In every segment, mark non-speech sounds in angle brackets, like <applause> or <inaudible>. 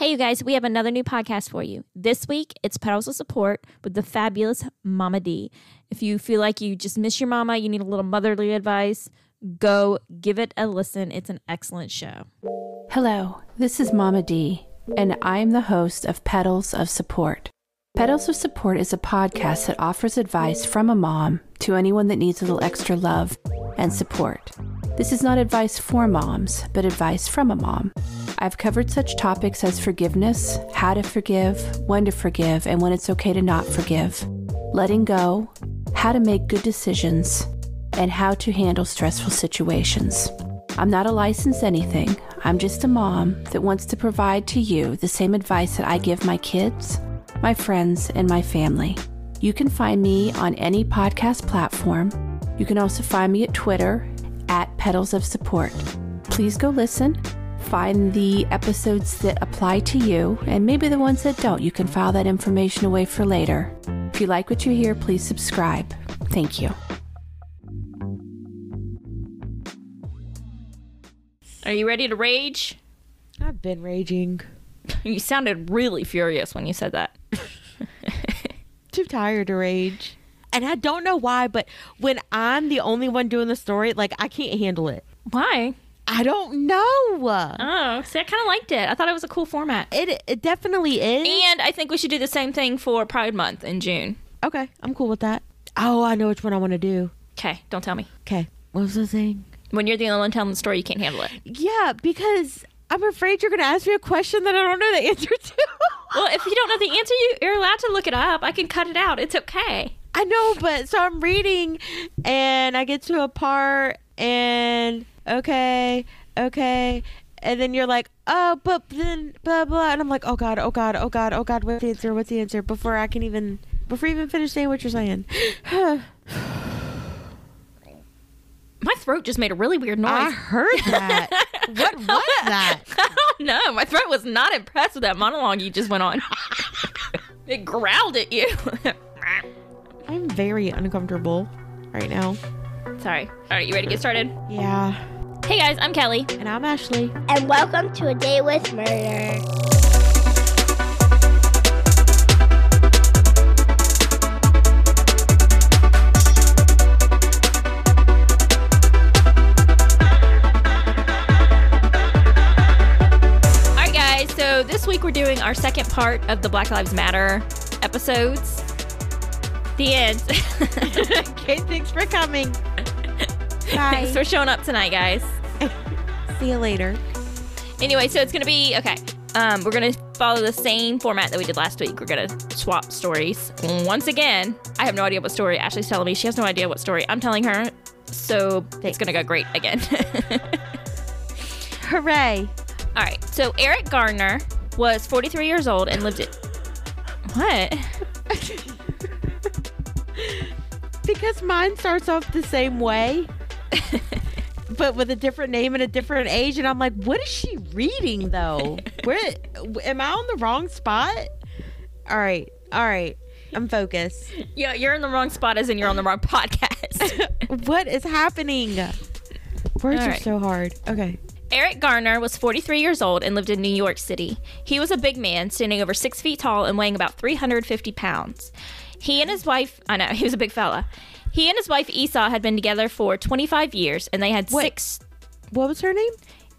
Hey, you guys, we have another new podcast for you. This week, it's Pedals of Support with the fabulous Mama D. If you feel like you just miss your mama, you need a little motherly advice, go give it a listen. It's an excellent show. Hello, this is Mama D, and I'm the host of Pedals of Support. Pedals of Support is a podcast that offers advice from a mom to anyone that needs a little extra love and support. This is not advice for moms, but advice from a mom. I've covered such topics as forgiveness, how to forgive, when to forgive, and when it's okay to not forgive, letting go, how to make good decisions, and how to handle stressful situations. I'm not a licensed anything. I'm just a mom that wants to provide to you the same advice that I give my kids, my friends, and my family. You can find me on any podcast platform. You can also find me at Twitter at Pedals of Support. Please go listen, find the episodes that apply to you, and maybe the ones that don't. You can file that information away for later. If you like what you hear, please subscribe. Thank you. Are you ready to rage? I've been raging. You sounded really furious when you said that. <laughs> Too tired to rage. And I don't know why, but when I'm the only one doing the story, like I can't handle it. Why? I don't know. Oh, see, I kind of liked it. I thought it was a cool format. It it definitely is. And I think we should do the same thing for Pride Month in June. okay, I'm cool with that. Oh, I know which one I want to do. Okay, don't tell me. Okay, what was the thing? When you're the only one telling the story, you can't handle it. Yeah, because I'm afraid you're going to ask me a question that I don't know the answer to. Well, if you don't know the answer, you, you're allowed to look it up. I can cut it out. It's okay. I know, but so I'm reading and I get to a part and okay, okay. And then you're like, oh, but then blah blah, and I'm like, oh god, oh god, oh god, oh god, what's the answer? What's the answer? Before I can even, before you even finish saying what you're saying, <sighs> My throat just made a really weird noise. I heard that. <laughs> what was that? Oh, I don't know. My throat was not impressed with that monologue you just went on. <laughs> it growled at you. <laughs> I'm very uncomfortable right now. Sorry. All right, you ready to get started? Yeah, Hey guys, I'm Kelly. and I'm Ashley. and welcome to a day with murder. All right, guys. So this week we're doing our second part of the Black Lives Matter episodes. The end. <laughs> Okay, thanks for coming. Thanks for showing up tonight, guys. <laughs> See you later. Anyway, so it's gonna be okay. Um, we're gonna follow the same format that we did last week. We're gonna swap stories once again. I have no idea what story Ashley's telling me. She has no idea what story I'm telling her. So it's gonna go great again. <laughs> Hooray! All right. So Eric Gardner was 43 years old and lived it. What? Because mine starts off the same way, <laughs> but with a different name and a different age, and I'm like, what is she reading though? <laughs> Where am I on the wrong spot? All right, all right, I'm focused. Yeah, you're in the wrong spot, as in you're on the wrong podcast. <laughs> what is happening? Words All are so hard. Okay. Eric Garner was 43 years old and lived in New York City. He was a big man, standing over six feet tall and weighing about 350 pounds. He and his wife, I know, <laughs> he was a big fella. He and his wife Esaw had been together for 25 years and they had Wait. six. What was her name?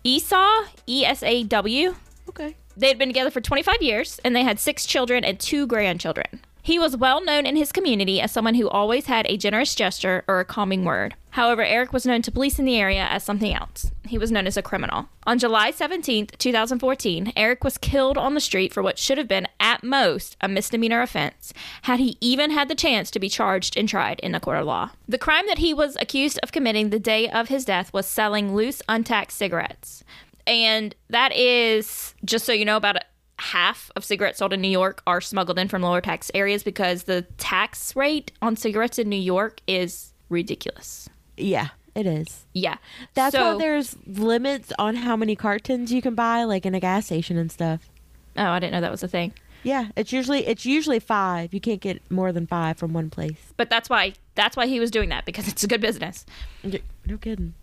Esaw, E S A W. Okay. They had been together for 25 years and they had six children and two grandchildren. He was well known in his community as someone who always had a generous gesture or a calming word. However, Eric was known to police in the area as something else. He was known as a criminal. On July 17, 2014, Eric was killed on the street for what should have been, at most, a misdemeanor offense, had he even had the chance to be charged and tried in a court of law. The crime that he was accused of committing the day of his death was selling loose, untaxed cigarettes. And that is, just so you know, about half of cigarettes sold in New York are smuggled in from lower tax areas because the tax rate on cigarettes in New York is ridiculous. Yeah, it is. Yeah. That's so, why there's limits on how many cartons you can buy, like in a gas station and stuff. Oh, I didn't know that was a thing. Yeah, it's usually it's usually five. You can't get more than five from one place. But that's why that's why he was doing that because it's a good business. No kidding.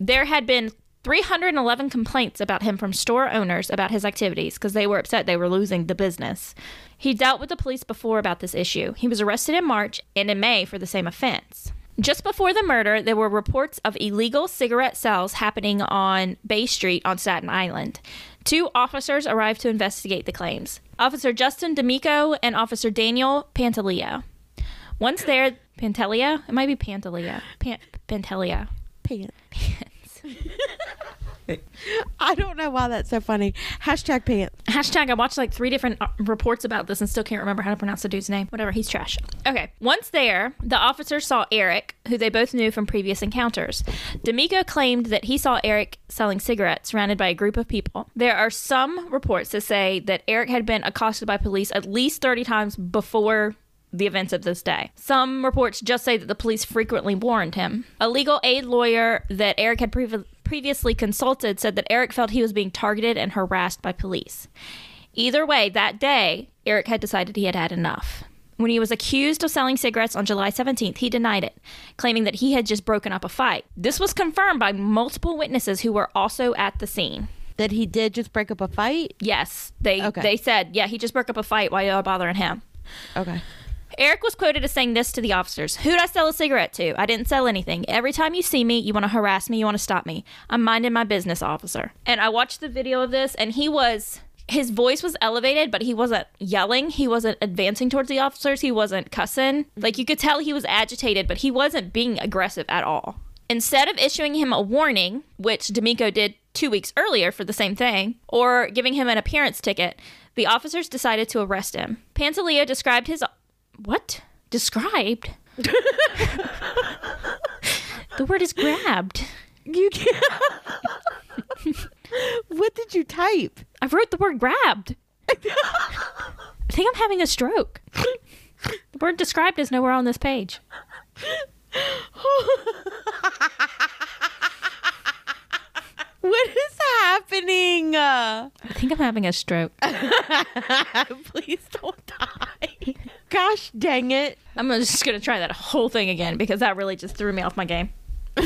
There had been 311 complaints about him from store owners about his activities because they were upset they were losing the business. He dealt with the police before about this issue. He was arrested in March and in May for the same offense. Just before the murder, there were reports of illegal cigarette sales happening on Bay Street on Staten Island. Two officers arrived to investigate the claims Officer Justin D'Amico and Officer Daniel Pantaleo. Once there, Pantaleo? It might be Pantaleo. Pan- Pantaleo. Pants. <laughs> <laughs> <laughs> I don't know why that's so funny. Hashtag pants. Hashtag, I watched like three different uh, reports about this and still can't remember how to pronounce the dude's name. Whatever, he's trash. Okay. Once there, the officers saw Eric, who they both knew from previous encounters. D'Amico claimed that he saw Eric selling cigarettes surrounded by a group of people. There are some reports that say that Eric had been accosted by police at least 30 times before the events of this day. Some reports just say that the police frequently warned him. A legal aid lawyer that Eric had previ- previously consulted said that Eric felt he was being targeted and harassed by police. Either way, that day, Eric had decided he had had enough. When he was accused of selling cigarettes on July 17th, he denied it, claiming that he had just broken up a fight. This was confirmed by multiple witnesses who were also at the scene. That he did just break up a fight? Yes, they Okay. they said, yeah, he just broke up a fight. Why y'all bothering him? Okay. Eric was quoted as saying this to the officers Who'd I sell a cigarette to? I didn't sell anything. Every time you see me, you want to harass me, you want to stop me. I'm minding my business, officer. And I watched the video of this, and he was. His voice was elevated, but he wasn't yelling. He wasn't advancing towards the officers. He wasn't cussing. Like you could tell he was agitated, but he wasn't being aggressive at all. Instead of issuing him a warning, which D'Amico did two weeks earlier for the same thing, or giving him an appearance ticket, the officers decided to arrest him. Pantaleo described his what? Described? the word is grabbed. You can't. what did you type? I wrote the word grabbed. I think I'm having a stroke. The word described is nowhere on this page. <laughs> What is happening? Uh, I think I'm having a stroke. <laughs> please don't die. Gosh dang it. I'm just going to try that whole thing again because that really just threw me off my game. <laughs>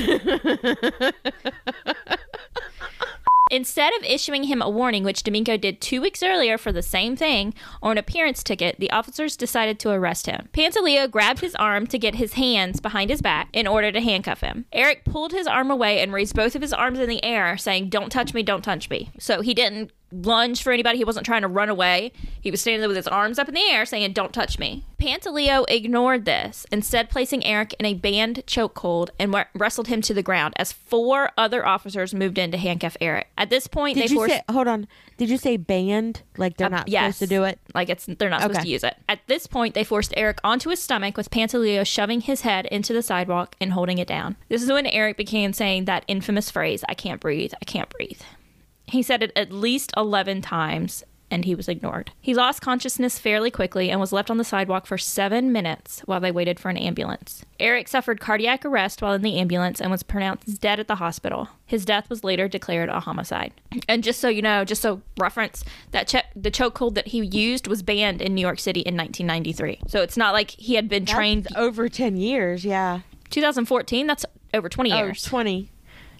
Instead of issuing him a warning, which D'Amico did two weeks earlier for the same thing, or an appearance ticket, the officers decided to arrest him. Pantaleo grabbed his arm to get his hands behind his back in order to handcuff him. Eric pulled his arm away and raised both of his arms in the air, saying, Don't touch me, don't touch me. So he didn't lunge for anybody. He wasn't trying to run away. He was standing there with his arms up in the air saying, Don't touch me. Pantaleo ignored this, instead, placing Eric in a banned chokehold and wrestled him to the ground as four other officers moved in to handcuff Eric. At this point, Did they you forced. say, hold on. Did you say banned? Like they're um, not yes. supposed to do it? Like it's they're not supposed to use it. At this point, they forced Eric onto his stomach with Pantaleo shoving his head into the sidewalk and holding it down. This is when Eric began saying that infamous phrase, "I can't breathe, I can't breathe." He said it at least 11 times and he was ignored. He lost consciousness fairly quickly and was left on the sidewalk for 7 minutes while they waited for an ambulance. Eric suffered cardiac arrest while in the ambulance and was pronounced dead at the hospital. His death was later declared a homicide. And just so you know, just so reference, that che- the chokehold that he used was banned in New York City in 1993. So it's not like he had been trained over 10 years, yeah. 2014, that's over 20 Oh, years. 20.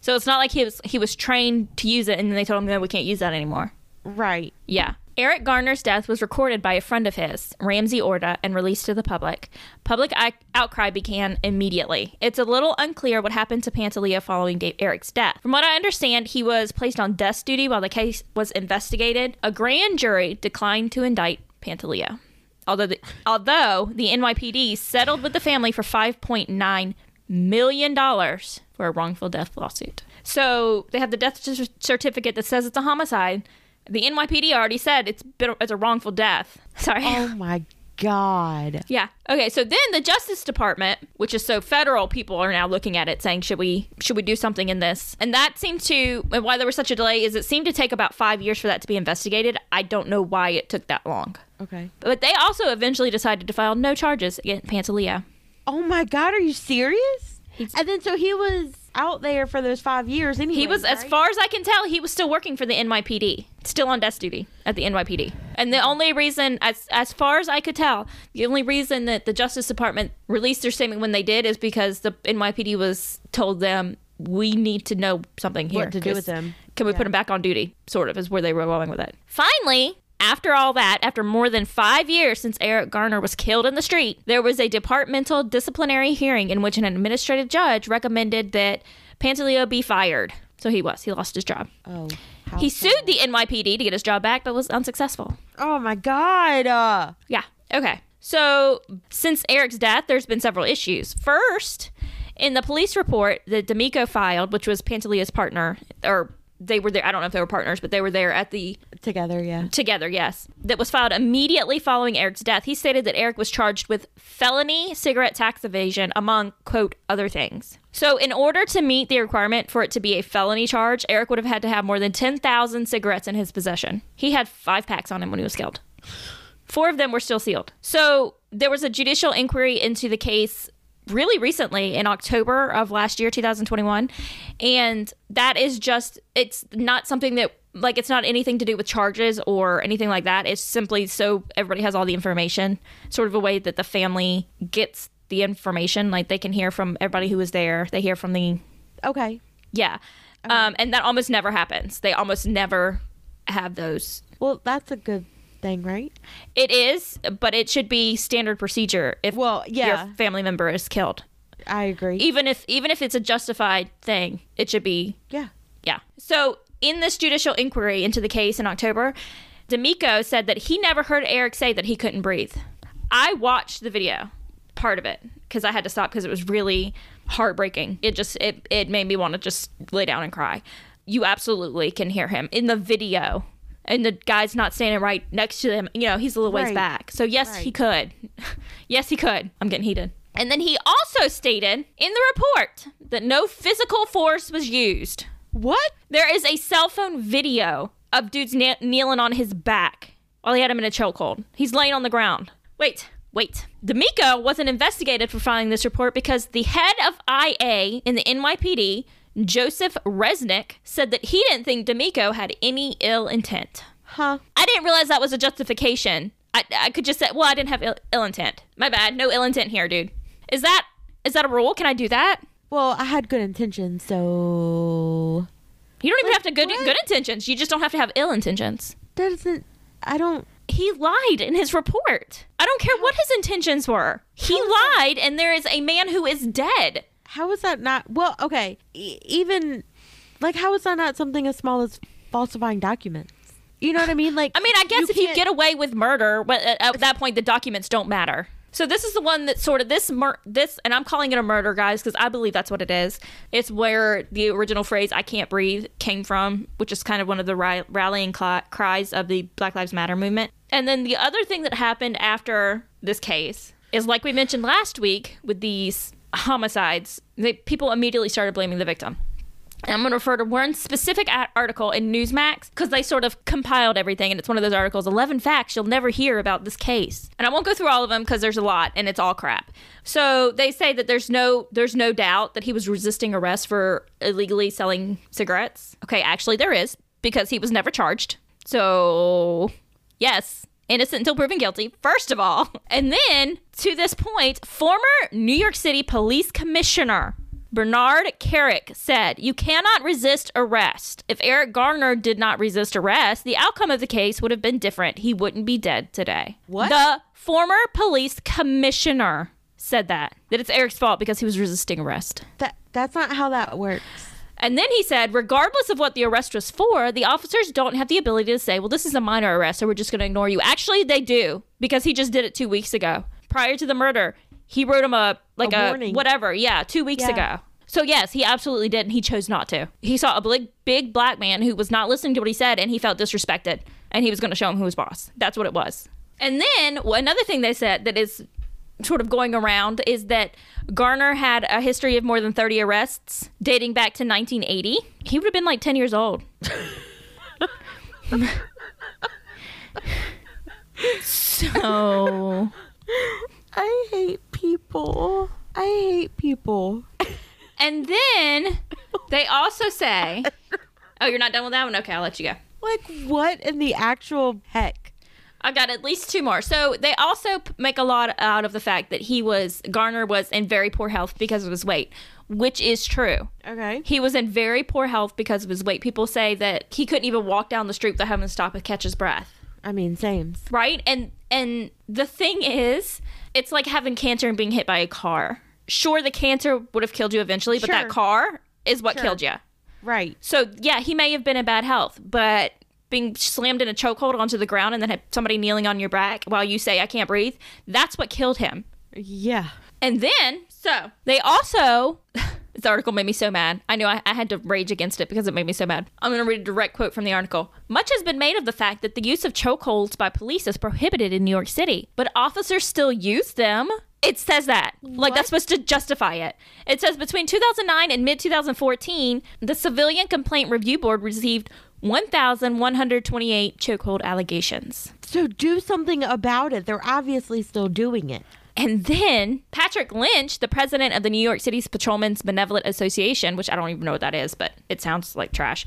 So it's not like he was he was trained to use it and then they told him no, we can't use that anymore. Right. Yeah. Eric Garner's death was recorded by a friend of his, Ramsey Orta, and released to the public. Public outcry began immediately. It's a little unclear what happened to Pantaleo following Dave Eric's death. From what I understand, he was placed on desk duty while the case was investigated. A grand jury declined to indict Pantaleo. Although the, although the NYPD settled with the family for 5.9 million dollars for a wrongful death lawsuit. So they have the death cer- certificate that says it's a homicide. The NYPD already said it's been it's a wrongful death. <laughs> Sorry. Oh my God. Yeah. Okay. So then the Justice Department, which is so federal, people are now looking at it, saying, "Should we should we do something in this?" And that seemed to and why there was such a delay is it seemed to take about five years for that to be investigated. I don't know why it took that long, Okay. but they also eventually decided to file no charges against Pantaleo. Oh my God, are you serious? and then so he was out there for those five years anyway. He was, as far as I can tell, he was still working for the NYPD, still on desk duty at the NYPD. And the only reason, as as far as I could tell, the only reason that the Justice Department released their statement when they did is because the NYPD was told them we need to know something here. What to do with them. Can we Yeah. put him back on duty? Sort of is where they were going with it. Finally, after all that, after more than five years since Eric Garner was killed in the street, there was a departmental disciplinary hearing in which an administrative judge recommended that Pantaleo be fired. So he was. He lost his job. Oh. He sued the NYPD to get his job back, but was unsuccessful. Oh my god. Uh, Yeah. Okay. So since Eric's death, there's been several issues. First, in the police report that D'Amico filed, which was Pantaleo's partner, or they were there. I don't know if they were partners, but they were there at the together, yeah. together. Yes, that was filed immediately following Eric's death. He stated that Eric was charged with felony cigarette tax evasion, among quote other things. So, in order to meet the requirement for it to be a felony charge, Eric would have had to have more than ten thousand cigarettes in his possession. He had five packs on him when he was killed. Four of them were still sealed. So there was a judicial inquiry into the case really recently in October of last year, 2021. And that is just, it's not something that, like, it's not anything to do with charges or anything like that. It's simply so everybody has all the information, sort of a way that the family gets the information. Like, they can hear from everybody who was there, they hear from the Okay. yeah. Um, and that almost never happens. They almost never have those. Well, that's a good thing, right? It is, but it should be standard procedure if Well, yeah. your family member is killed. I agree. Even if even if it's a justified thing, it should be yeah. yeah. So in this judicial inquiry into the case in October, D'Amico said that he never heard Eric say that he couldn't breathe. I watched the video, part of it, because I had to stop because it was really heartbreaking. It just it it made me want to just lay down and cry. You absolutely can hear him in the video. And the guy's not standing right next to him. You know, he's a little ways Right. back. So yes, he could. <laughs> yes, he could. I'm getting heated. And then he also stated in the report that no physical force was used. What? There is a cell phone video of dudes kne- kneeling on his back while he had him in a chokehold. He's laying on the ground. Wait, wait. D'Amico wasn't investigated for filing this report because the head of IA in the NYPD, Joseph Reznick, said that he didn't think D'Amico had any ill intent. Huh? I didn't realize that was a justification. I, I could just say, well, I didn't have Ill, Ill intent. My bad. No ill intent here, dude. Is that is that a rule? Can I do that? Well, I had good intentions, so You don't even have to good what? good intentions. You just don't have to have ill intentions. that doesn't. I don't. He lied in his report. I don't care what his intentions were. He lied, and there is a man who is dead. How is that not? Well, okay. E- even like, how is that not something as small as falsifying documents? You know what I mean? Like, <sighs> I mean, I guess if you can't- get away with murder, but at, at that point, the documents don't matter. So this is the one that sort of this mur- this, and I'm calling it a murder, guys, because I believe that's what it is. It's where the original phrase "I can't breathe" came from, which is kind of one of the ri- rallying cli- cries of the Black Lives Matter movement. And then the other thing that happened after this case is, like we mentioned last week, with these homicides, they, people immediately started blaming the victim. And I'm going to refer to one specific article in Newsmax because they sort of compiled everything. And it's one of those articles 11 facts you'll never hear about this case. And I won't go through all of them because there's a lot and it's all crap. So they say that there's no there's no doubt that he was resisting arrest for illegally selling cigarettes. Okay, actually there is because he was never charged. So yes, innocent until proven guilty, first of all. <laughs> And then, to this point, former New York City Police Commissioner Bernard Kerik said, You cannot resist arrest. If Eric Garner did not resist arrest, the outcome of the case would have been different. He wouldn't be dead today. What? The former police commissioner said that, that it's Eric's fault because he was resisting arrest. that that's not how that works. And then he said, regardless of what the arrest was for, the officers don't have the ability to say, well, this is a minor arrest, so we're just going to ignore you. Actually, they do, because he just did it two weeks ago. Prior to the murder, he wrote him a, like A a, whatever. Yeah, two weeks Yeah. ago. So, yes, he absolutely did, and he chose not to. He saw a big, big black man who was not listening to what he said, and he felt disrespected, and he was going to show him who was boss. That's what it was. And then another thing they said that is sort of going around is that Garner had a history of more than 30 arrests dating back to 1980. He would have been like 10 years old. <laughs> so, I hate people. I hate people. and then they also say, <laughs> Oh, you're not done with that one? Okay, I'll let you go. Like, what in the actual heck? I got at least two more. So they also make a lot out of the fact that he was Garner was in very poor health because of his weight, which is true. Okay. He was in very poor health because of his weight. People say that he couldn't even walk down the street without having to stop and catch his breath. I mean, same. Right? And and the thing is, it's like having cancer and being hit by a car. Sure, the cancer would have killed you eventually, but that car is what Sure. killed you. Right. So yeah, he may have been in bad health, but being slammed in a chokehold onto the ground and then have somebody kneeling on your back while you say I can't breathe, that's what killed him. Yeah. And then, so they also, <laughs> this article made me so mad. I knew I, I had to rage against it because it made me so mad. I'm going to read a direct quote from the article. Much has been made of the fact that the use of chokeholds by police is prohibited in New York City, but officers still use them. It says that. Like, that's supposed to justify it. It says between 2009 and mid 2014, the Civilian Complaint Review Board received 1,128 chokehold allegations. So do something about it. They're obviously still doing it. And then Patrick Lynch, the president of the New York City's Patrolmen's Benevolent Association, which I don't even know what that is, but it sounds like trash,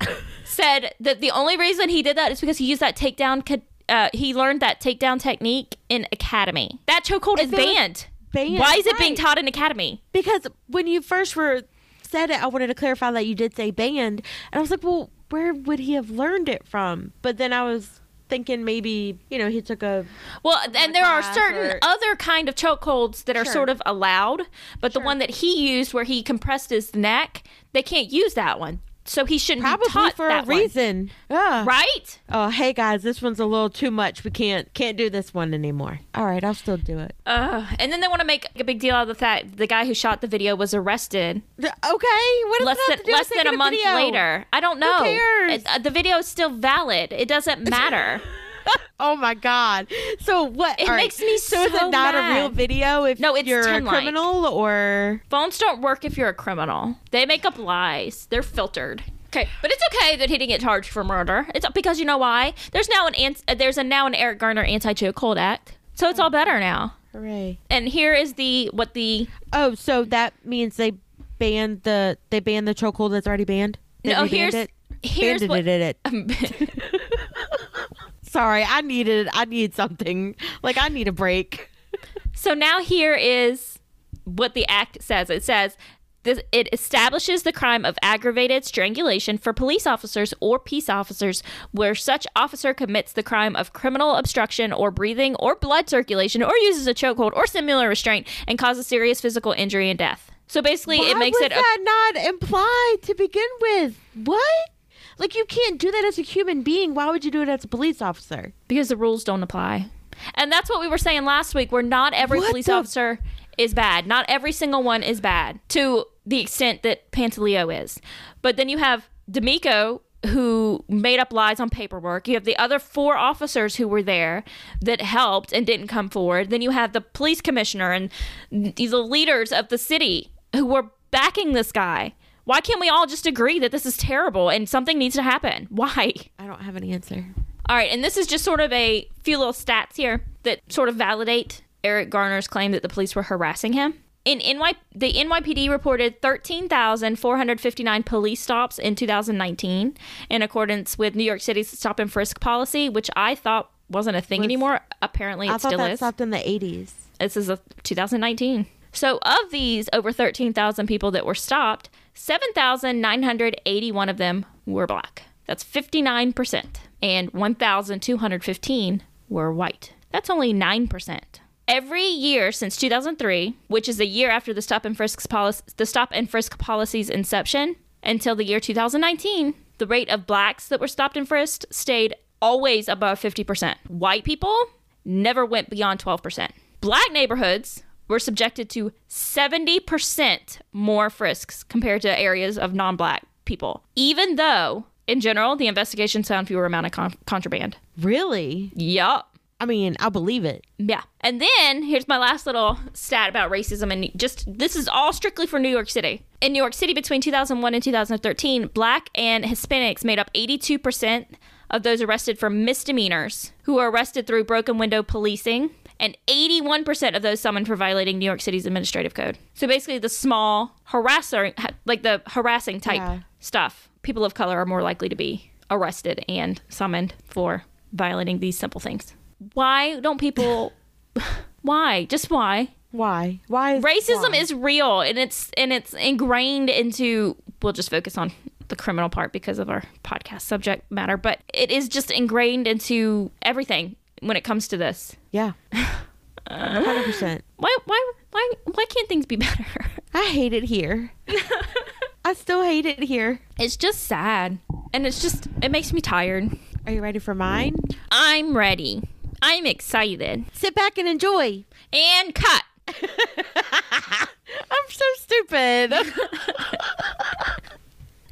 <laughs> said that the only reason he did that is because he used that takedown. Uh, he learned that takedown technique in academy. That chokehold is If it was banned. banned, Why is it being taught in academy? Because when you first were said it, I wanted to clarify that you did say banned, and I was like, well, where would he have learned it from? But then I was thinking maybe you know he took a Well, and there are certain or- other kind of chokeholds that are Sure. sort of allowed, but the one that he used where he compressed his neck, they can't use that one. So he shouldn't be probably taught for a that one. reason. Yeah. Right? Oh, hey guys, this one's a little too much. We can't can't do this one anymore. All right, I'll still do it. Uh, and then they want to make a big deal out of the fact the guy who shot the video was arrested Th- Okay, what less than to do less than a month video? later. I don't know. cares? It- uh, the video is still valid. It doesn't <laughs> matter. <laughs> Oh my god! So what? It all right, makes me So is it not a real video if No, it's you're a 10 like. criminal or? Phones don't work if you're a criminal. They make up lies. They're filtered. Okay, but it's okay that he didn't get charged for murder. It's because you know why? There's now an ant- uh, there's a now an Eric Garner anti-chokehold act, so it's all better now. Hooray! And here is the what the Oh, so that means they banned the they banned the chokehold that's already banned. They no rebanned here's it? here's Banded what it. <laughs> <laughs> Sorry, I needed I need something like I need a break. So now here is what the act says. It says this, it establishes the crime of aggravated strangulation for police officers or peace officers where such officer commits the crime of criminal obstruction or breathing or blood circulation or uses a chokehold or similar restraint and causes serious physical injury and death. So basically, Why it makes was it a that not implied to begin with? What? Like you can't do that as a human being. Why would you do it as a police officer? because the rules don't apply. And that's what we were saying last week, where not every What police the- officer is bad. Not every single one is bad to the extent that Pantaleo is. But then you have D'Amico, who made up lies on paperwork. You have the other four officers who were there that helped and didn't come forward. Then you have the police commissioner and these the leaders of the city who were backing this guy. Why can't we all just agree that this is terrible and something needs to happen? Why? I don't have an answer. All right, and this is just sort of a few little stats here that sort of validate Eric Garner's claim that the police were harassing him. In NY, the NYPD reported 13,459 police stops in 2019 in accordance with New York City's stop and frisk policy, which I thought wasn't a thing anymore. Apparently, it I still that is. stopped in the 80s. This is a 2019. So, of these over 13,000 people that were stopped, 7,981 of them were black. That's 59%. And 1,215 were white. That's only 9%. Every year since 2003, which is a year after the stop and frisk policy, the stop and frisk policy's inception, until the year 2019, the rate of blacks that were stopped and frisked stayed always above 50%. White people never went beyond 12%. Black neighborhoods were subjected to 70% more frisks compared to areas of non black people, even though, in general, the investigations found fewer amount of con- contraband. Really? Yup. I mean, I'll believe it. Yeah. And then here's my last little stat about racism. And just this is all strictly for New York City. In New York City between 2001 and 2013, black and Hispanics made up 82% of those arrested for misdemeanors who were arrested through broken window policing and 81% of those summoned for violating New York City's administrative code. So basically, the small harasser, like the harassing type Yeah. stuff, people of color are more likely to be arrested and summoned for violating these simple things. Why don't people? <laughs> why? Just why? Why? Why is Racism why? is real, and it's and it's ingrained into. We'll just focus on the criminal part because of our podcast subject matter, but it is just ingrained into everything when it comes to this. yeah, <laughs> hundred percent. Why? Why? Why? Why can't things be better? <laughs> I hate it here. <laughs> I still hate it here. It's just sad, and it's just it makes me tired. Are you ready for mine? I'm ready. I'm excited. Sit back and enjoy. And cut. I'm so stupid.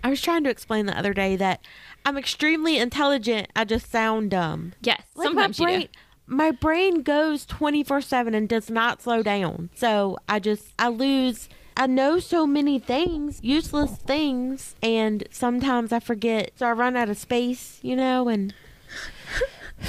I was trying to explain the other day that I'm extremely intelligent. I just sound dumb. Yes, Like sometimes my you do. my brain goes 24 7 and does not slow down. So I just, I lose. I know so many things, useless things, and sometimes I forget. So I run out of space, you know, and <laughs>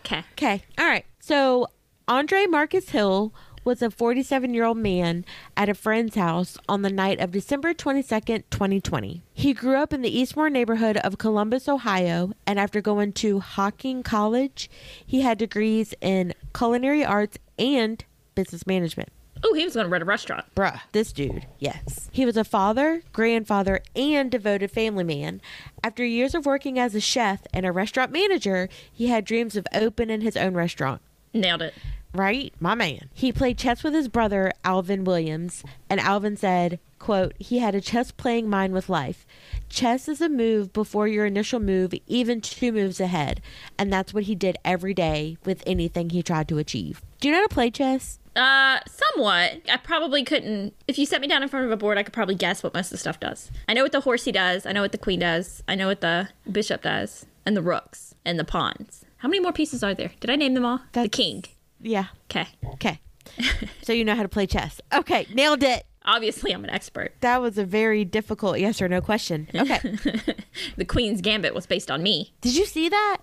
Okay. Okay. All right. So Andre Marcus Hill was a 47 year old man at a friend's house on the night of December 22nd, 2020. He grew up in the Eastmoor neighborhood of Columbus, Ohio, and after going to Hocking College, he had degrees in culinary arts and business management. Oh, he was going to run a restaurant. Bruh, this dude, yes. He was a father, grandfather, and devoted family man. After years of working as a chef and a restaurant manager, he had dreams of opening his own restaurant. Nailed it. Right? My man. He played chess with his brother, Alvin Williams, and Alvin said, quote, he had a chess playing mind with life. Chess is a move before your initial move, even two moves ahead. And that's what he did every day with anything he tried to achieve. Do you know how to play chess? Uh, somewhat. I probably couldn't. If you set me down in front of a board, I could probably guess what most of the stuff does. I know what the horsey does. I know what the queen does. I know what the bishop does, and the rooks and the pawns. How many more pieces are there? Did I name them all? the king. Yeah. Okay. Okay. <laughs> so you know how to play chess. Okay, nailed it. Obviously, I'm an expert. That was a very difficult yes or no question. Okay. <laughs> The queen's gambit was based on me. Did you see that?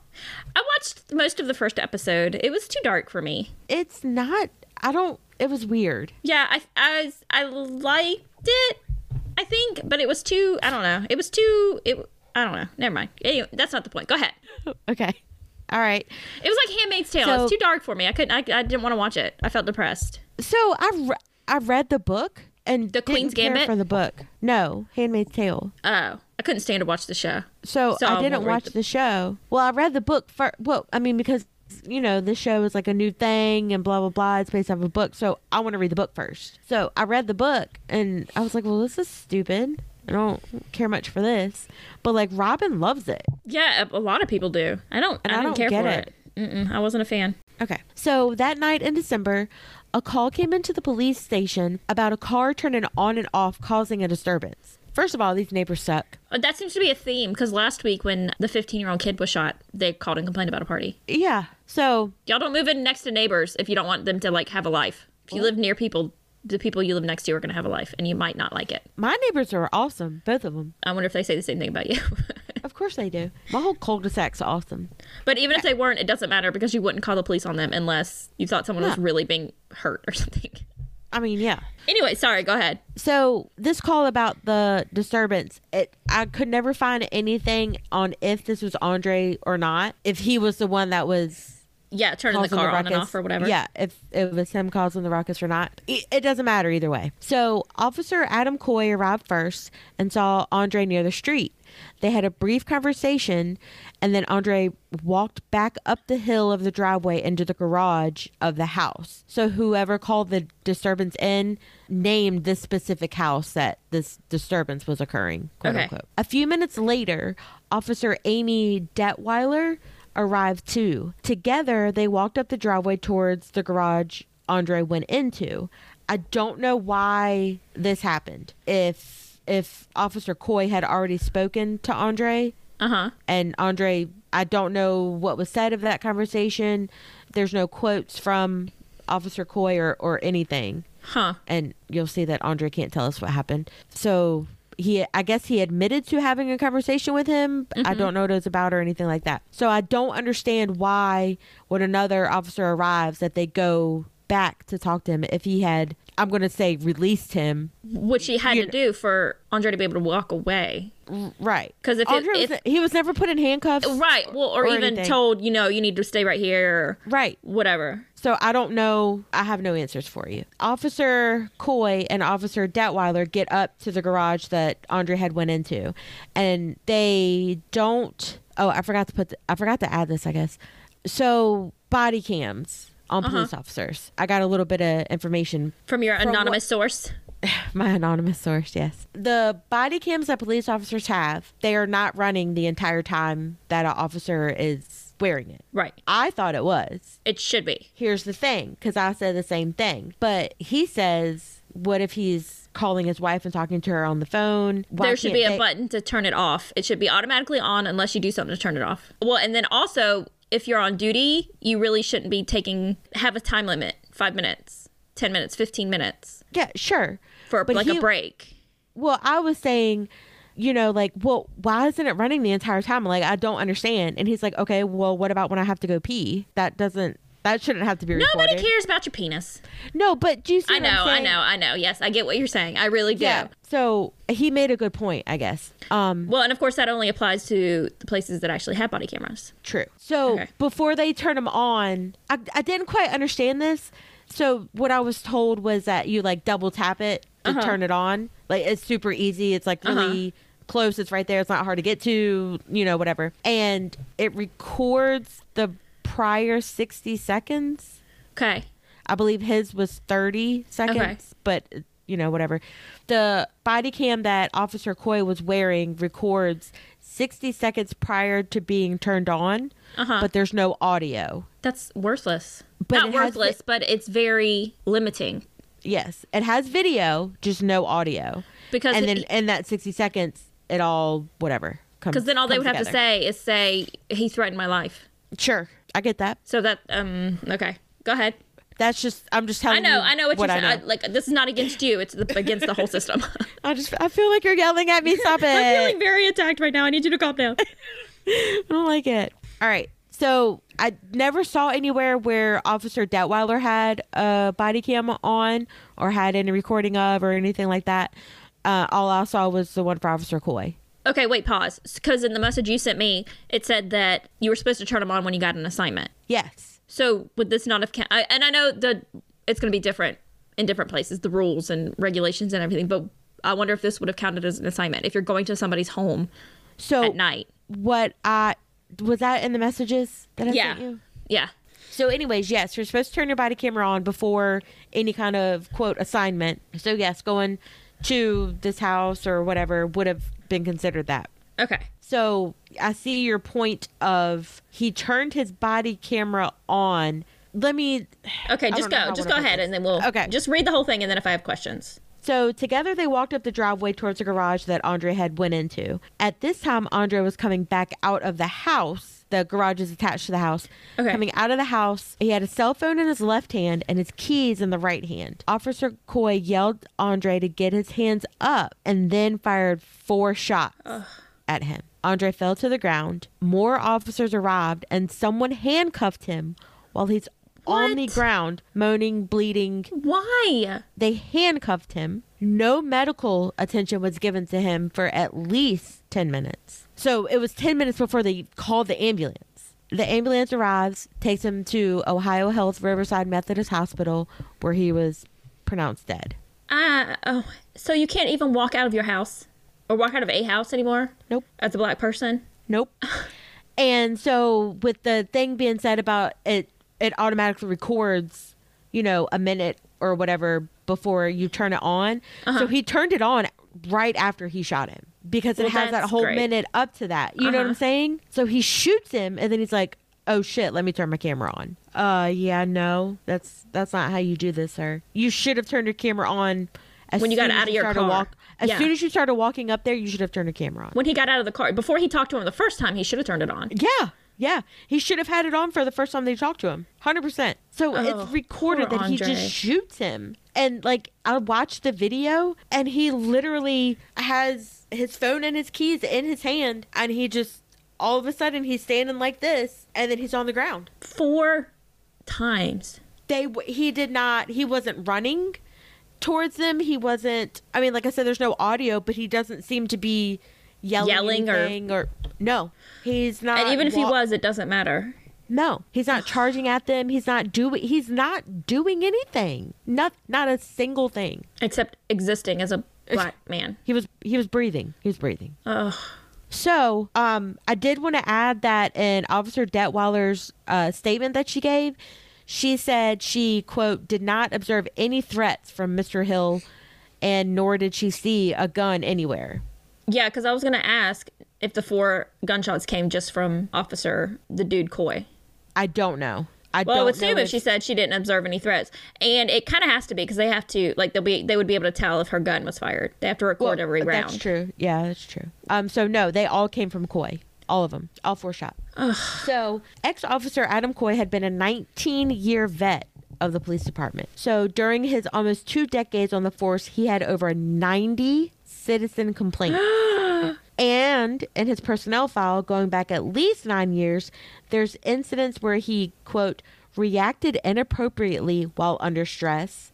I watched most of the first episode. It was too dark for me. It's not I don't it was weird. Yeah, I I was, I liked it. I think, but it was too. I don't know. It was too. It. I don't know. Never mind. Anyway, that's not the point. Go ahead. <laughs> Okay. All right. It was like Handmaid's Tale. So- it's too dark for me. I couldn't. I, I didn't want to watch it. I felt depressed. So I re- I read the book and The Queen's Gambit? for the book. No, Handmaid's Tale. Oh, I couldn't stand to watch the show. So, So I didn't watch the- the show. Well, I read the book for well, I mean because you know this show is like a new thing and blah blah blah. It's based off a book, so I want to read the book first. So I read the book and I was like, well, this is stupid. I don't care much for this, but like Robin loves it. Yeah, a, lot of people do. I don't. And I I don't care get for it. it. I wasn't a fan. Okay. So that night in December, a call came into the police station about a car turning on and off, causing a disturbance. First of all, these neighbors suck. Uh, That seems to be a theme because last week when the 15 year old kid was shot, they called and complained about a party. Yeah. So Y'all don't move in next to neighbors if you don't want them to like have a life. If you live near people, the people you live next to are going to have a life, and you might not like it. my neighbors are awesome, both of them. I wonder if they say the same thing about you. <laughs> Of course they do. My whole cul-de-sac's awesome. but even if they weren't, it doesn't matter because you wouldn't call the police on them unless you thought someone was really being hurt or <laughs> something. I mean, yeah. Anyway, sorry, go ahead. So this call about the disturbance, it I could never find anything on if this was Andre or not. If he was the one that was Yeah, turning the car on and off or whatever. Yeah, if it was him causing the ruckus or not. It, it doesn't matter either way. So, Officer Adam Coy arrived first and saw Andre near the street. They had a brief conversation, and then Andre walked back up the hill of the driveway into the garage of the house. So, whoever called the disturbance in named this specific house that this disturbance was occurring, quote Okay. unquote. A few minutes later, Officer Amy Detweiler arrived too. Together, they walked up the driveway towards the garage Andre went into. I don't know why this happened. If if Officer Coy had already spoken to Andre Uh huh. and Andre, I don't know what was said of that conversation. There's no quotes from Officer Coy or, or anything Huh. and you'll see that Andre can't tell us what happened. So he, I guess he admitted to having a conversation with him. I don't know what it was about or anything like that. So I don't understand why when another officer arrives that they go back to talk to him if he had, I'm going to say, released him. Which he had You to do for Andre to be able to walk away. Right. Because if, it, Andre was, he was never put in handcuffs. right, well, or, or even anything. told, you know, you need to stay right here, Right. whatever. So I don't know. I have no answers for you. Officer Coy and Officer Detweiler get up to the garage that Andre had went into, and they don't. Oh, I forgot to put. The, I forgot to add this. I guess. So body cams on Uh-huh. police officers. I got a little bit of information From your From anonymous source. <laughs> my anonymous source, yes. The body cams that police officers have, they are not running the entire time that an officer is wearing it. Right. I thought it was. It should be. Here's the thing, because I said the same thing. But he says, what if he's calling his wife and talking to her on the phone? Why there should be a they- button to turn it off. It should be automatically on unless you do something to turn it off. Well, and then also, if you're on duty, you really shouldn't be taking have a time limit, five minutes, ten minutes, fifteen minutes Yeah, sure. for But like he- a break. Well, I was saying, you know, like, well, why isn't it running the entire time? Like, I don't understand. And he's like, okay, well, what about when I have to go pee? That doesn't. That shouldn't have to be recorded. Nobody cares about your penis. No, but do you see I what I'm know, I know, I know. Yes, I get what you're saying. I really do. Yeah. So he made a good point, I guess. Um, Well, and of course, that only applies to the places that actually have body cameras. true. So Okay. before they turn them on, I, I didn't quite understand this. So what I was told was that you like double tap it to Uh-huh. turn it on. Like it's super easy. It's like really close. It's right there. It's not hard to get to. You know, whatever. And it records the prior sixty seconds. Okay. I believe his was 30 seconds, but you know, whatever. The body cam that Officer Coy was wearing records 60 seconds prior to being turned on, Uh-huh. but there's no audio. That's worthless. But Not worthless, vi- but it's very limiting. Yes, it has video, just no audio. Because and it- then in that 60 seconds, it all whatever. Because then all they would have to say is say he threatened my life. Sure, I get that. So that um okay, go ahead. That's just I'm just telling I know, you I know what, you're I saying. like this is not against you; it's the, against the whole system. <laughs> I just I feel like you're yelling at me. <laughs> Stop it. I'm feeling very attacked right now. I need you to calm down. <laughs> I don't like it. All right. So I never saw anywhere where Officer Detweiler had a body cam on or had any recording of or anything like that. Uh, all I saw was the one for Officer Coy. Okay, wait, pause. Because in the message you sent me, it said that you were supposed to turn them on when you got an assignment. Yes. So would this not have? Ca- I, and I know the it's going to be different in different places, the rules and regulations and everything. But I wonder if this would have counted as an assignment if you're going to somebody's home So at night. what I was that in the messages that I Yeah. sent you? Yeah. So, anyways, yes, you're supposed to turn your body camera on before any kind of quote assignment. So, yes, going to this house or whatever would have been considered that. Okay. So I see your point of he turned his body camera on. Let me. Okay, just don't know how go. Just go ahead this. and then we'll Okay. just read the whole thing and then if I have questions. So together they walked up the driveway towards the garage that Andre had went into. At this time, Andre was coming back out of the house. The garage is attached to the house. Okay. Coming out of the house, he had a cell phone in his left hand and his keys in the right hand. Officer Coy yelled Andre to get his hands up and then fired four shots at him. Andre fell to the ground. More officers arrived and someone handcuffed him while he's on the ground, moaning, bleeding, Why? they handcuffed him. No medical attention was given to him for at least 10 minutes. So it was 10 minutes before they called the ambulance. The ambulance arrives, takes him to Ohio Health Riverside Methodist Hospital, where he was pronounced dead. Uh, oh, so you can't even walk out of your house or walk out of a house anymore Nope. as a black person? Nope. <laughs> and so with the thing being said about it it automatically records, you know, a minute or whatever before you turn it on. So he turned it on right after he shot him because it has that whole great. minute up to that. You know what Uh-huh. I'm saying? So he shoots him and then he's like, "Oh shit, let me turn my camera on." Uh yeah, no. That's that's not how you do this, sir. You should have turned your camera on as When you got out of your car. Walk, as Yeah. soon as you started walking up there, you should have turned your camera on. When he got out of the car, before he talked to him the first time, he should have turned it on. Yeah, yeah. He should have had it on for the first time they talked to him. 100%. So Oh, it's recorded that he just shoots him. And like, I watched the video and he literally has his phone and his keys in his hand. And he just, all of a sudden, he's standing like this and then he's on the ground. Four times. they he did not he wasn't running towards them. He wasn't. I mean, like I said, there's no audio, but he doesn't seem to be yelling, Yelling or- or, no. He's not. and even if he was, it doesn't matter. no, he's not charging at them. He's not doing. He's not doing anything. Not not a single thing. Except existing as a black man. He was he was breathing. He was breathing. Ugh. So, um, I did want to add that in Officer Detweiler's uh, statement that she gave, she said she quote did not observe any threats from Mr. Hill, and nor did she see a gun anywhere. Yeah, because I was gonna ask if the four gunshots came just from Officer the dude Coy. I don't know. I Well, I would assume if she said she didn't observe any threats, and it kind of has to be because they have to like they'll be they would be able to tell if her gun was fired. They have to record Well, every round. That's true. Yeah, that's true. Um, so no, they all came from Coy. All of them. All four shot. So ex-officer Adam Coy had been a 19-year vet of the police department. So during his almost two decades on the force, he had over 90 citizen <gasps> complaints. And in his personnel file going back at least nine years, there's incidents where he, quote, reacted inappropriately while under stress,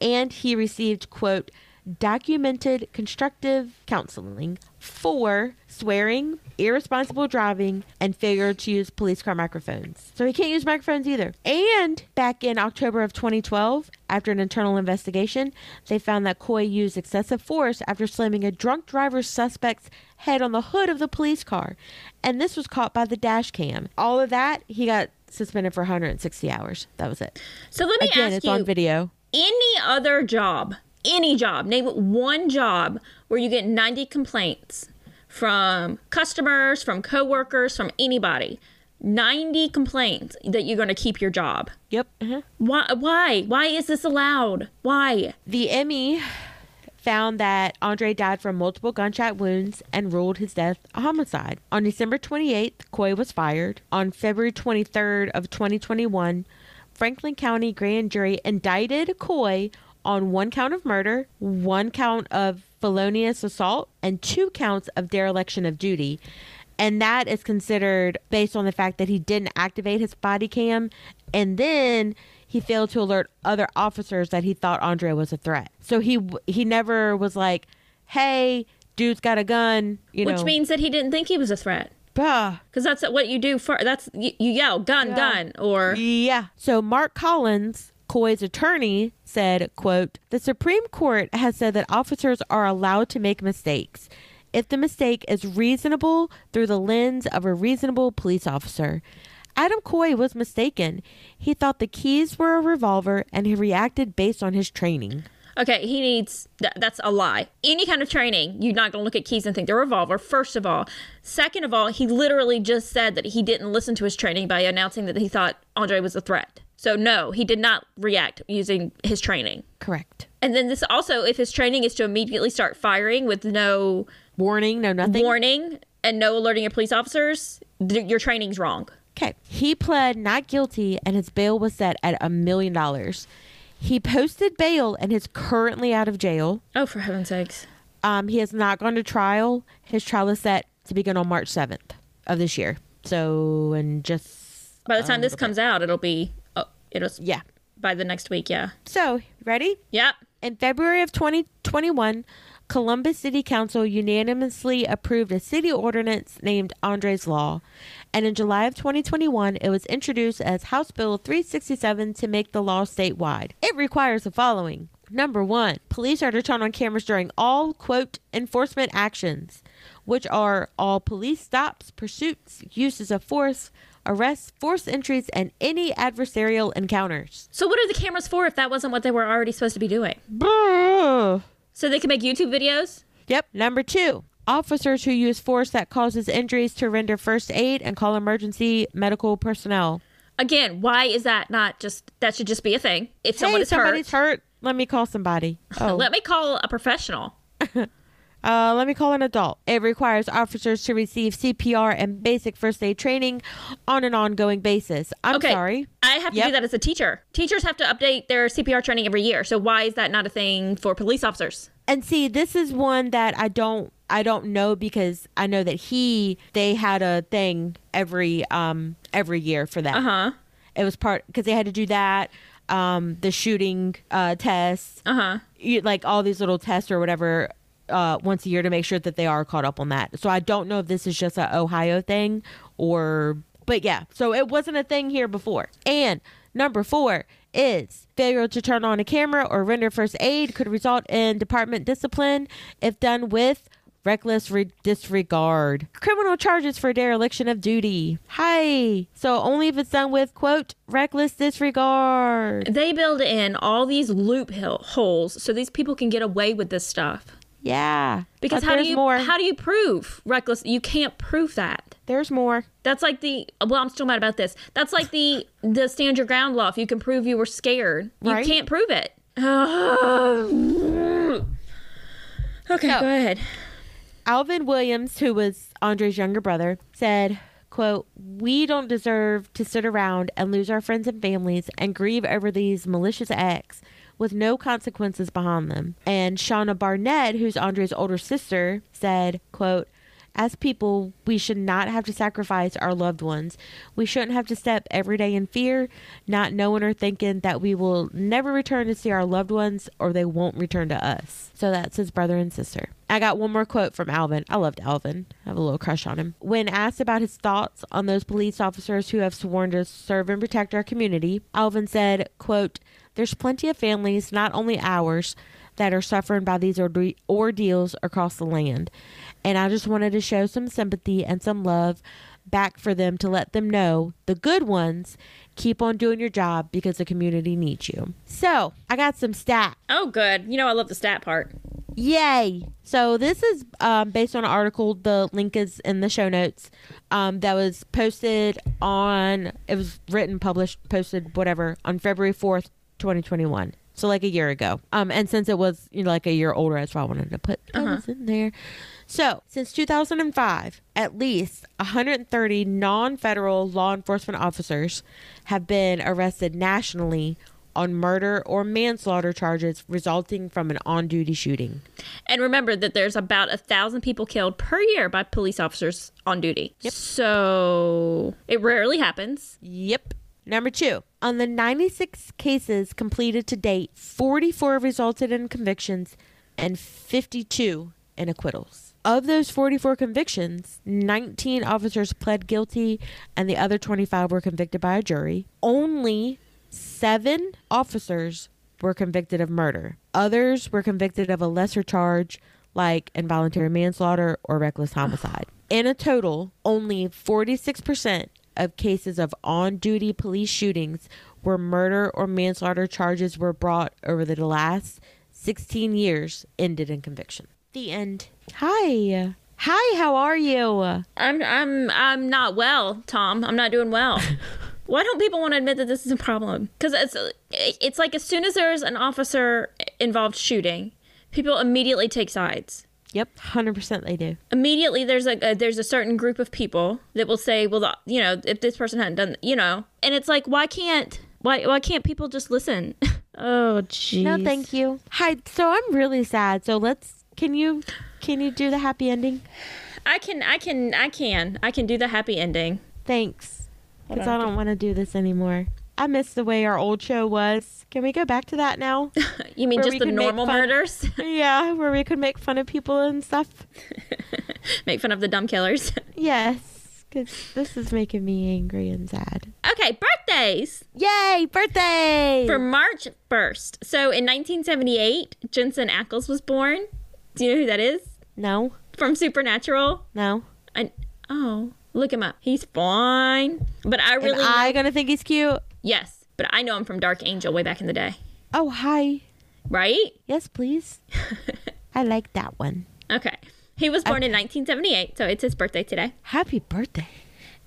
and he received, quote, documented constructive counseling for swearing, irresponsible driving, and failure to use police car microphones. So he can't use microphones either. And back in October of 2012, after an internal investigation, they found that Coy used excessive force after slamming a drunk driver's suspect's head on the hood of the police car. And this was caught by the dash cam. All of that, he got suspended for 160 hours. That was it. So let me Again, ask it's you: on video. any other job, any job, name one job where you get 90 complaints from customers, from coworkers, from anybody. 90 complaints that you're going to keep your job. Yep. uh Why? Why? Why is this allowed? Why? The ME found that Andre died from multiple gunshot wounds and ruled his death a homicide. On December 28th, Coy was fired. On February 23rd of 2021, Franklin County grand jury indicted Coy on one count of murder, one count of felonious assault, and two counts of dereliction of duty. And that is considered based on the fact that he didn't activate his body cam and then he failed to alert other officers that he thought Andre was a threat. So he he never was like, "Hey, dude's got a gun," you Which know. means that he didn't think he was a threat. Because that's what you do for. That's you, you yell gun, gun, or Yeah. So Mark Collins, Coy's attorney, said, quote, The Supreme Court has said that officers are allowed to make mistakes if the mistake is reasonable through the lens of a reasonable police officer. Adam Coy was mistaken. He thought the keys were a revolver and he reacted based on his training. Okay, he needs th- that's a lie. Any kind of training, you're not going to look at keys and think they're a revolver. First of all, second of all, he literally just said that he didn't listen to his training by announcing that he thought Andre was a threat. So no, he did not react using his training. Correct. And then this also, if his training is to immediately start firing with no Warning, no nothing. warning and no alerting your police officers, th- your training's wrong. Okay. He pled not guilty and his bail was set at a million dollars. He posted bail and is currently out of jail. Oh, for heaven's sakes! Um, he has not gone to trial. His trial is set to begin on March 7th of this year. So, and just, By the time this comes out, it'll be oh, it'll yeah. by the next week. Yeah. So, ready? Yep. In February of 2021, Columbus City Council unanimously approved a city ordinance named Andre's Law. And in July of 2021, it was introduced as House Bill 367 to make the law statewide. It requires the following. Number one, police are to turn on cameras during all, quote, enforcement actions, which are all police stops, pursuits, uses of force, arrests, force entries, and any adversarial encounters. So what are the cameras for if that wasn't what they were already supposed to be doing? So they can make YouTube videos? Yep. Number two, officers who use force that causes injuries to render first aid and call emergency medical personnel. Again, why is that not just that should just be a thing? If someone hey, is hurt, hurt. Let me call somebody. <laughs> Oh, let me call a professional. <laughs> uh, let me call an adult. It requires officers to receive CPR and basic first aid training on an ongoing basis. I'm Okay. sorry. I have to Yep. do that as a teacher. Teachers have to update their CPR training every year. So why is that not a thing for police officers? And see, this is one that I don't I don't know because I know that he they had a thing every um every year for that. Uh huh. It was part because they had to do that. um, the shooting uh, tests, Uh huh. you, like all these little tests or whatever uh, once a year to make sure that they are caught up on that. So I don't know if this is just a Ohio thing or, but yeah. So it wasn't a thing here before. And number four is failure to turn on a camera or render first aid could result in department discipline if done with reckless re- disregard. Criminal charges for dereliction of duty. Hi. So only if it's done with quote reckless disregard. They build in all these loopholes so these people can get away with this stuff. Yeah. Because But how do you more? how do you prove reckless? You can't prove that. there's more. That's like the well, I'm still mad about this. That's like the the stand your ground law. If you can prove you were scared, you Right. can't prove it. <sighs> okay, So- go ahead. Alvin Williams, who was Andre's younger brother, said, quote, We don't deserve to sit around and lose our friends and families and grieve over these malicious acts with no consequences behind them. And Shauna Barnett, who's Andre's older sister, said, quote, as people, we should not have to sacrifice our loved ones. We shouldn't have to step every day in fear, not knowing or thinking that we will never return to see our loved ones or they won't return to us. So that's his brother and sister. I got one more quote from Alvin. I loved Alvin. I have a little crush on him. When asked about his thoughts on those police officers who have sworn to serve and protect our community, Alvin said, quote, There's plenty of families, not only ours, that are suffering by these orde- ordeals across the land. And I just wanted to show some sympathy and some love back for them to let them know the good ones keep on doing your job because the community needs you. So I got some stat. Oh, good. You know I love the stat part. Yay! So this is um, based on an article. The link is in the show notes. Um, that was posted on. It was written, published, posted, whatever, on February fourth, twenty twenty one. So like a year ago. Um, and since it was you know like a year older, that's why I wanted to put those in there. So since two thousand and five, at least one hundred and thirty non federal law enforcement officers have been arrested nationally on murder or manslaughter charges resulting from an on duty shooting. And remember that there's about a thousand people killed per year by police officers on duty. Yep. So it rarely happens. Yep. Number two, on the 96 cases completed to date, 44 resulted in convictions and 52 in acquittals. Of those 44 convictions, 19 officers pled guilty and the other 25 were convicted by a jury. Only seven officers were convicted of murder. Others were convicted of a lesser charge like involuntary manslaughter or reckless homicide. In a total, only 46% of cases of on duty police shootings where murder or manslaughter charges were brought over the last 16 years ended in conviction. The end. Hi. Hi, how are you? I'm I'm I'm not well, Tom. I'm not doing well. <laughs> Why don't people want to admit that this is a problem? Because it's it's like as soon as there's an officer involved shooting, people immediately take sides. Yep, 100% they do. Immediately, there's a, a there's a certain group of people that will say, well, the, you know, if this person hadn't done, you know, and it's like, why can't why why can't people just listen? <laughs> oh, jeez. No, thank you. Hi. So I'm really sad. So let's can you can you do the happy ending? I can I can I can I can do the happy ending. Thanks. Because I on. don't want to do this anymore. I miss the way our old show was. Can we go back to that now? <laughs> You mean Where just the normal fun- murders? <laughs> yeah, where we could make fun of people and stuff. <laughs> Make fun of the dumb killers. Yes, because this is making me angry and sad. okay, birthdays Yay, birthday! for March 1st. So in 1978, Jensen Ackles was born. Do you know who that is? no, From Supernatural. no. I, oh, look him up. He's fine. But I really. Am I gonna think he's cute? Yes, but I know him from Dark Angel way back in the day. Oh, hi. Right? Yes, please. <laughs> I like that one. Okay. He was born in 1978, so it's his birthday today. Happy birthday.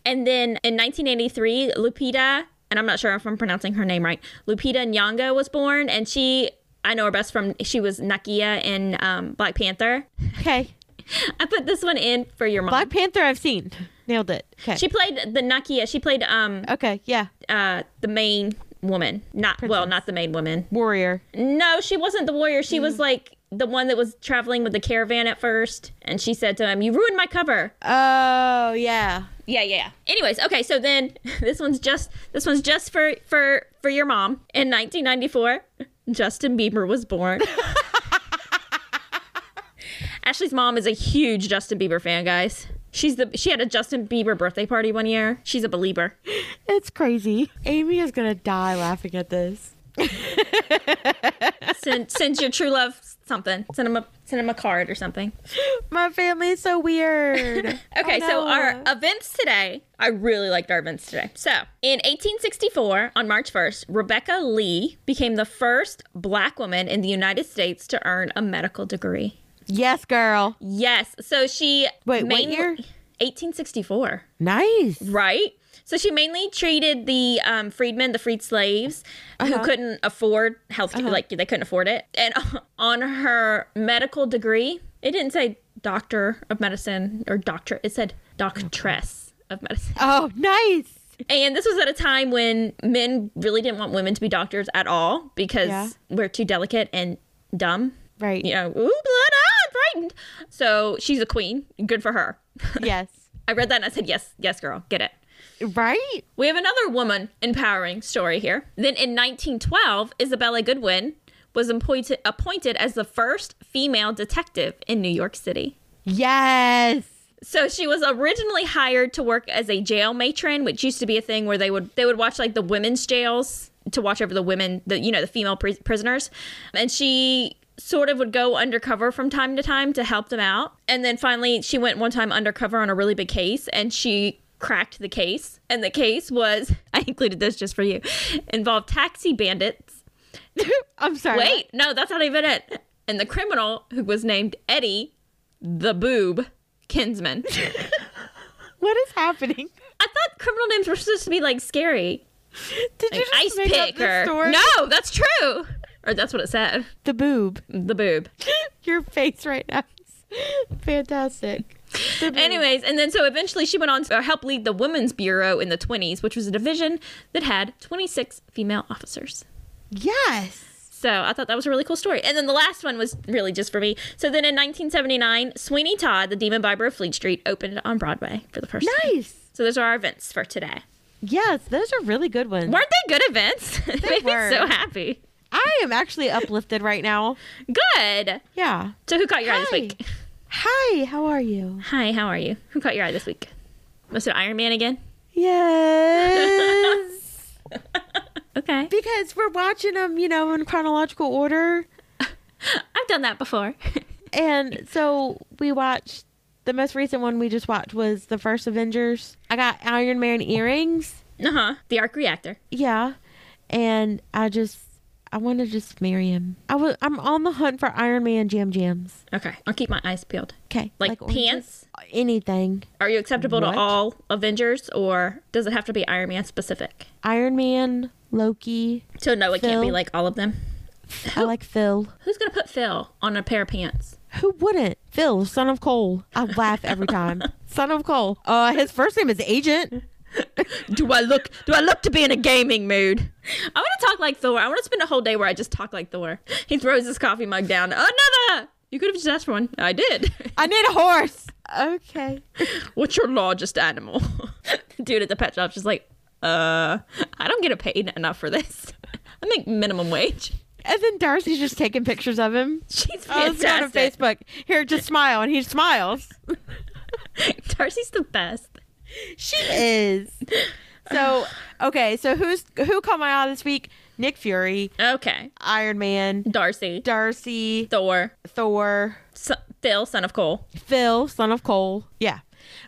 And then in 1983, Lupita, and I'm not sure if I'm pronouncing her name right, Lupita Nyong'o was born, and she, I know her best from, she was Nakia in um, Black Panther. Okay. <laughs> I put this one in for your mom. Black Panther, I've seen. Nailed it. Okay. she played the Nakia. She played um okay, yeah. uh the main woman. Not well, not the main woman. Warrior. No, she wasn't the warrior. She was like the one that was traveling with the caravan at first, and she said to him, "You ruined my cover." Oh, yeah. Yeah, yeah, yeah. Anyways, okay, so then <laughs> this one's just this one's just for for for your mom. In 1994, <laughs> Justin Bieber was born. <laughs> Ashley's mom is a huge Justin Bieber fan, guys. She's the she had a Justin Bieber birthday party one year. She's a believer. <laughs> It's crazy. Amy is gonna die laughing at this. <laughs> Send send your true love something. Send him a send him a card or something. My family is so weird. <laughs> Okay, Oh, so our events today, I really liked our events today. So, in 1864, on March 1st, Rebecca Lee became the first black woman in the United States to earn a medical degree. Yes, girl. Yes. So she Wait, what year? 1864. Nice. Right. So she mainly treated the um, freedmen, the freed slaves, who couldn't afford health, like they couldn't afford it. And <laughs> on her medical degree, it didn't say doctor of medicine or doctor. It said doctress of medicine. <laughs> Oh, nice. And this was at a time when men really didn't want women to be doctors at all because Yeah. we're too delicate and dumb. Right. You know, ooh, blood, ah, frightened. So she's a queen. Good for her. <laughs> Yes. I read that and I said, yes, yes, girl, get it. Right? We have another woman empowering story here. Then in 1912, Isabella Goodwin was appointed, appointed as the first female detective in New York City. Yes. So she was originally hired to work as a jail matron, which used to be a thing where they would they would watch like the women's jails to watch over the women, the you know the female pris- prisoners, and she sort of would go undercover from time to time to help them out. And then finally, she went one time undercover on a really big case, and she cracked the case. And the case was <laughs> I included this just for you, involved taxi bandits. <laughs> I'm sorry. Wait, no, that's not even it. And the criminal who was named Eddie, the boob Kinsman. <laughs> What is happening? I thought criminal names were supposed to be like scary. Did you just ice make up this or story? No, that's true. Or that's what it said. The boob. The boob. <laughs> Your face right now is fantastic. Anyways, and then so eventually she went on to help lead the Women's Bureau in the 20s, which was a division that had 26 female officers. Yes. So I thought that was a really cool story. And then the last one was really just for me. So then in 1979, Sweeney Todd, the Demon Barber of Fleet Street, opened on Broadway for the first time. Nice. So those are our events for today. Yes, those are really good ones. Weren't they good events? <laughs> they made were. me so happy. I am actually uplifted right now. Good. Yeah. So who caught your eye this week? Hi, how are you? Hi, how are you? Who caught your eye this week? Was it Iron Man again? Yes. <laughs> Okay. because we're watching them, you know, in chronological order. <laughs> I've done that before. <laughs> And so we watched the most recent one we just watched was the first Avengers. I got Iron Man earrings. uh huh. The arc reactor. Yeah. And I just I want to just marry him. I was I'm on the hunt for Iron Man jam jams. Okay. I'll keep my eyes peeled. Okay. Like, oranges? pants? Anything. Are you acceptable What? to all Avengers or does it have to be Iron Man specific? Iron Man, Loki. So no, it can't be like all of them. I like Phil. <laughs> Who's gonna put Phil on a pair of pants? Who wouldn't? Phil, son of Cole. I laugh every time. <laughs> son of Cole. Uh, his first name is Agent. <laughs> Do I look do I look to be in a gaming mood? I want to talk like Thor. I want to spend a whole day where I just talk like Thor. He throws his coffee mug down. Another. You could have just asked for one. I did. <laughs> I need a horse. Okay. <laughs> What's your largest animal? Dude at the pet shop's just like, uh, I don't get paid enough for this. I make minimum wage. And then Darcy's just taking pictures of him. She's Oh, let's on fantastic. Facebook. Here, just smile, and he smiles. Darcy's the best. She <laughs> is. So okay, so who's who caught my eye this week? Nick Fury, Okay. Iron Man, Darcy, Darcy, Thor, Thor, S- Phil, son of Cole. Phil, son of Cole. Yeah.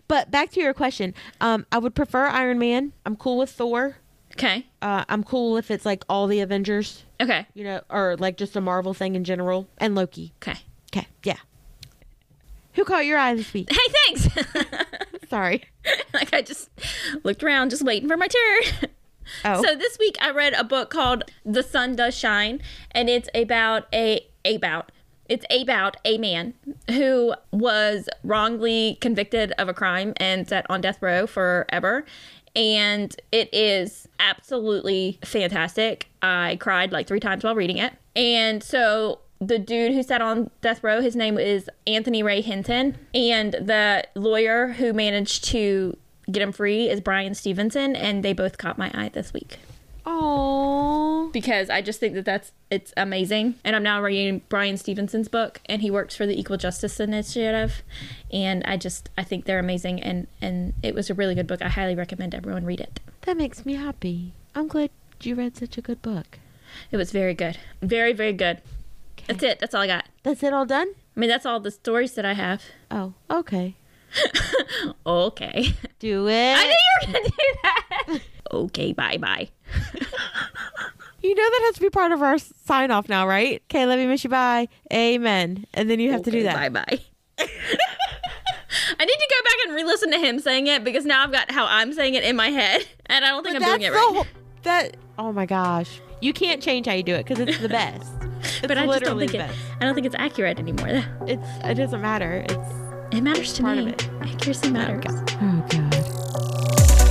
But back to your question. Um, I would prefer Iron Man. I'm cool with Thor. Okay. Uh, I'm cool if it's like all the Avengers, Okay. you know, or like just a Marvel thing in general, and Loki. Okay. Okay, yeah. Who caught your eye this week? Hey, thanks. <laughs> Sorry. <laughs> like I just looked around, just waiting for my turn. Oh. So this week I read a book called The Sun Does Shine, and it's about a about it's about a man who was wrongly convicted of a crime and set on death row forever. And it is absolutely fantastic. I cried like three times while reading it. And so the dude who sat on death row, his name is Anthony Ray Hinton, and the lawyer who managed to get him free is Bryan Stevenson, and they both caught my eye this week Oh. because I just think that that's it's amazing. And I'm now reading Bryan Stevenson's book, and he works for the Equal Justice Initiative, and I just I think they're amazing, and and it was a really good book. I highly recommend everyone read it. That makes me happy. I'm glad you read such a good book. It was very good, very very good. That's it. That's all I got. That's it all done? I mean, that's all the stories that I have. Oh, okay. <laughs> Okay. Do it. I knew you were gonna do that. <laughs> okay. Bye bye. You know that has to be part of our sign off now, right? Okay, let me miss you. Bye. Amen. And then you have to do that. Bye bye. <laughs> I need to go back and re-listen to him saying it because now I've got how I'm saying it in my head, and I don't think But I'm doing it right. whole- that. Oh my gosh. You can't change how you do it because it's the best. It's but I just don't think it. I don't think it's accurate anymore. It's. It doesn't matter. It's. It matters to Part me. of it. Accuracy matters. Oh god.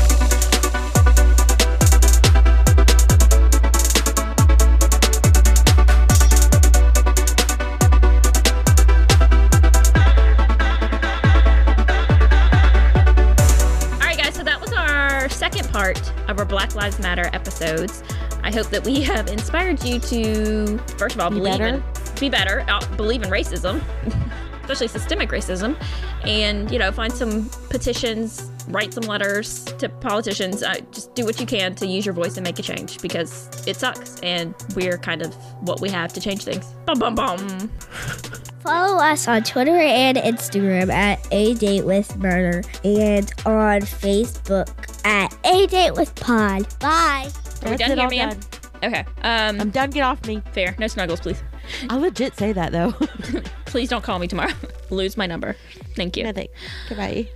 All right, guys. So that was our second part of our Black Lives Matter episodes. I hope that we have inspired you to, first of all, Be believe better. in, be better, uh, believe in racism, <laughs> especially systemic racism, and you know, find some petitions, write some letters to politicians. Uh, just do what you can to use your voice and make a change because it sucks, and we're kind of what we have to change things. Bum bum bum. <laughs> Follow us on Twitter and Instagram at A Date with Murder and on Facebook at A Date with Pod. Bye. Are we That's done it here, all ma'am? done. Okay. Um, I'm done. Get off me. fair. No snuggles, please. I legit say that though. <laughs> Please don't call me tomorrow. <laughs> Lose my number. Thank you. no thanks. Goodbye.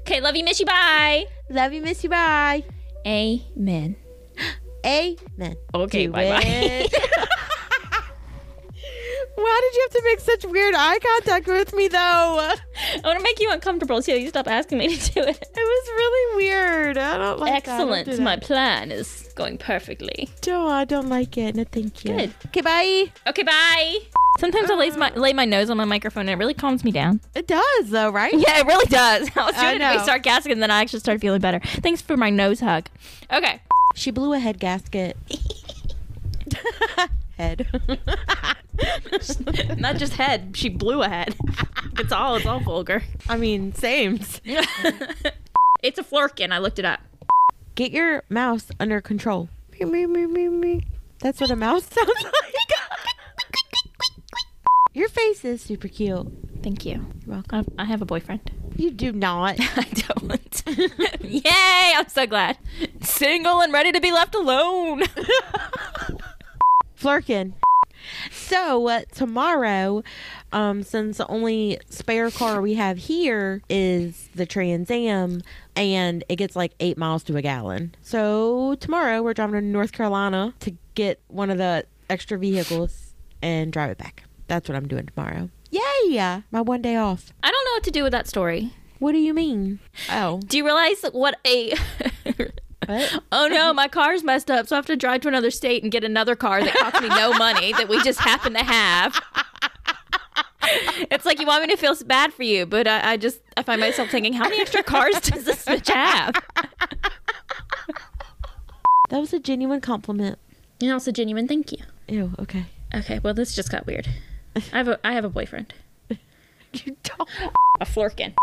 Okay, love you, miss you. Bye. Love you. Miss you. Bye. Amen. <gasps> Amen. Okay, Do bye bye. it. <laughs> Why did you have to make such weird eye contact with me though? I want to make you uncomfortable so you stop asking me <laughs> to do it. It was really weird. I don't like that. Excellent. Don't do My plan is going perfectly. No, I don't like it. No, thank you. Good. Okay, bye. Okay, bye. Sometimes I lay my, ah. lay my nose on my microphone and it really calms me down. It does though, right? Yeah, it really does. <laughs> I was I trying to be sarcastic and then I actually started feeling better. Thanks for my nose hug. Okay. She blew a head gasket. <laughs> head. Not just head. She blew a head. It's all it's all vulgar. I mean, same. <laughs> it's a flurkin. I looked it up. Get your mouse under control. Me, me, me, me, me. That's what a mouse <laughs> sounds like. Your face is super cute. Thank you. You're welcome. I, I have a boyfriend. You do not. <laughs> I don't. Yay! I'm so glad. Single and ready to be left alone. Flurkin. So uh, tomorrow, um, since the only spare car we have here is the Trans Am, and it gets like eight miles to a gallon. So tomorrow we're driving to North Carolina to get one of the extra vehicles and drive it back. That's what I'm doing tomorrow. Yay! My one day off. I don't know what to do with that story. What do you mean? Oh, Do you realize what a <laughs> what? <laughs> Oh no, my car's messed up, so I have to drive to another state and get another car that costs me no money that we just happen to have. It's like you want me to feel bad for you, but I, I just I find myself thinking, how many extra cars <laughs> does this bitch have? That was a genuine compliment. And also genuine thank you. Ew. Okay. Okay, well this just got weird. I have a I have a boyfriend. <laughs> You don't. A flirkin.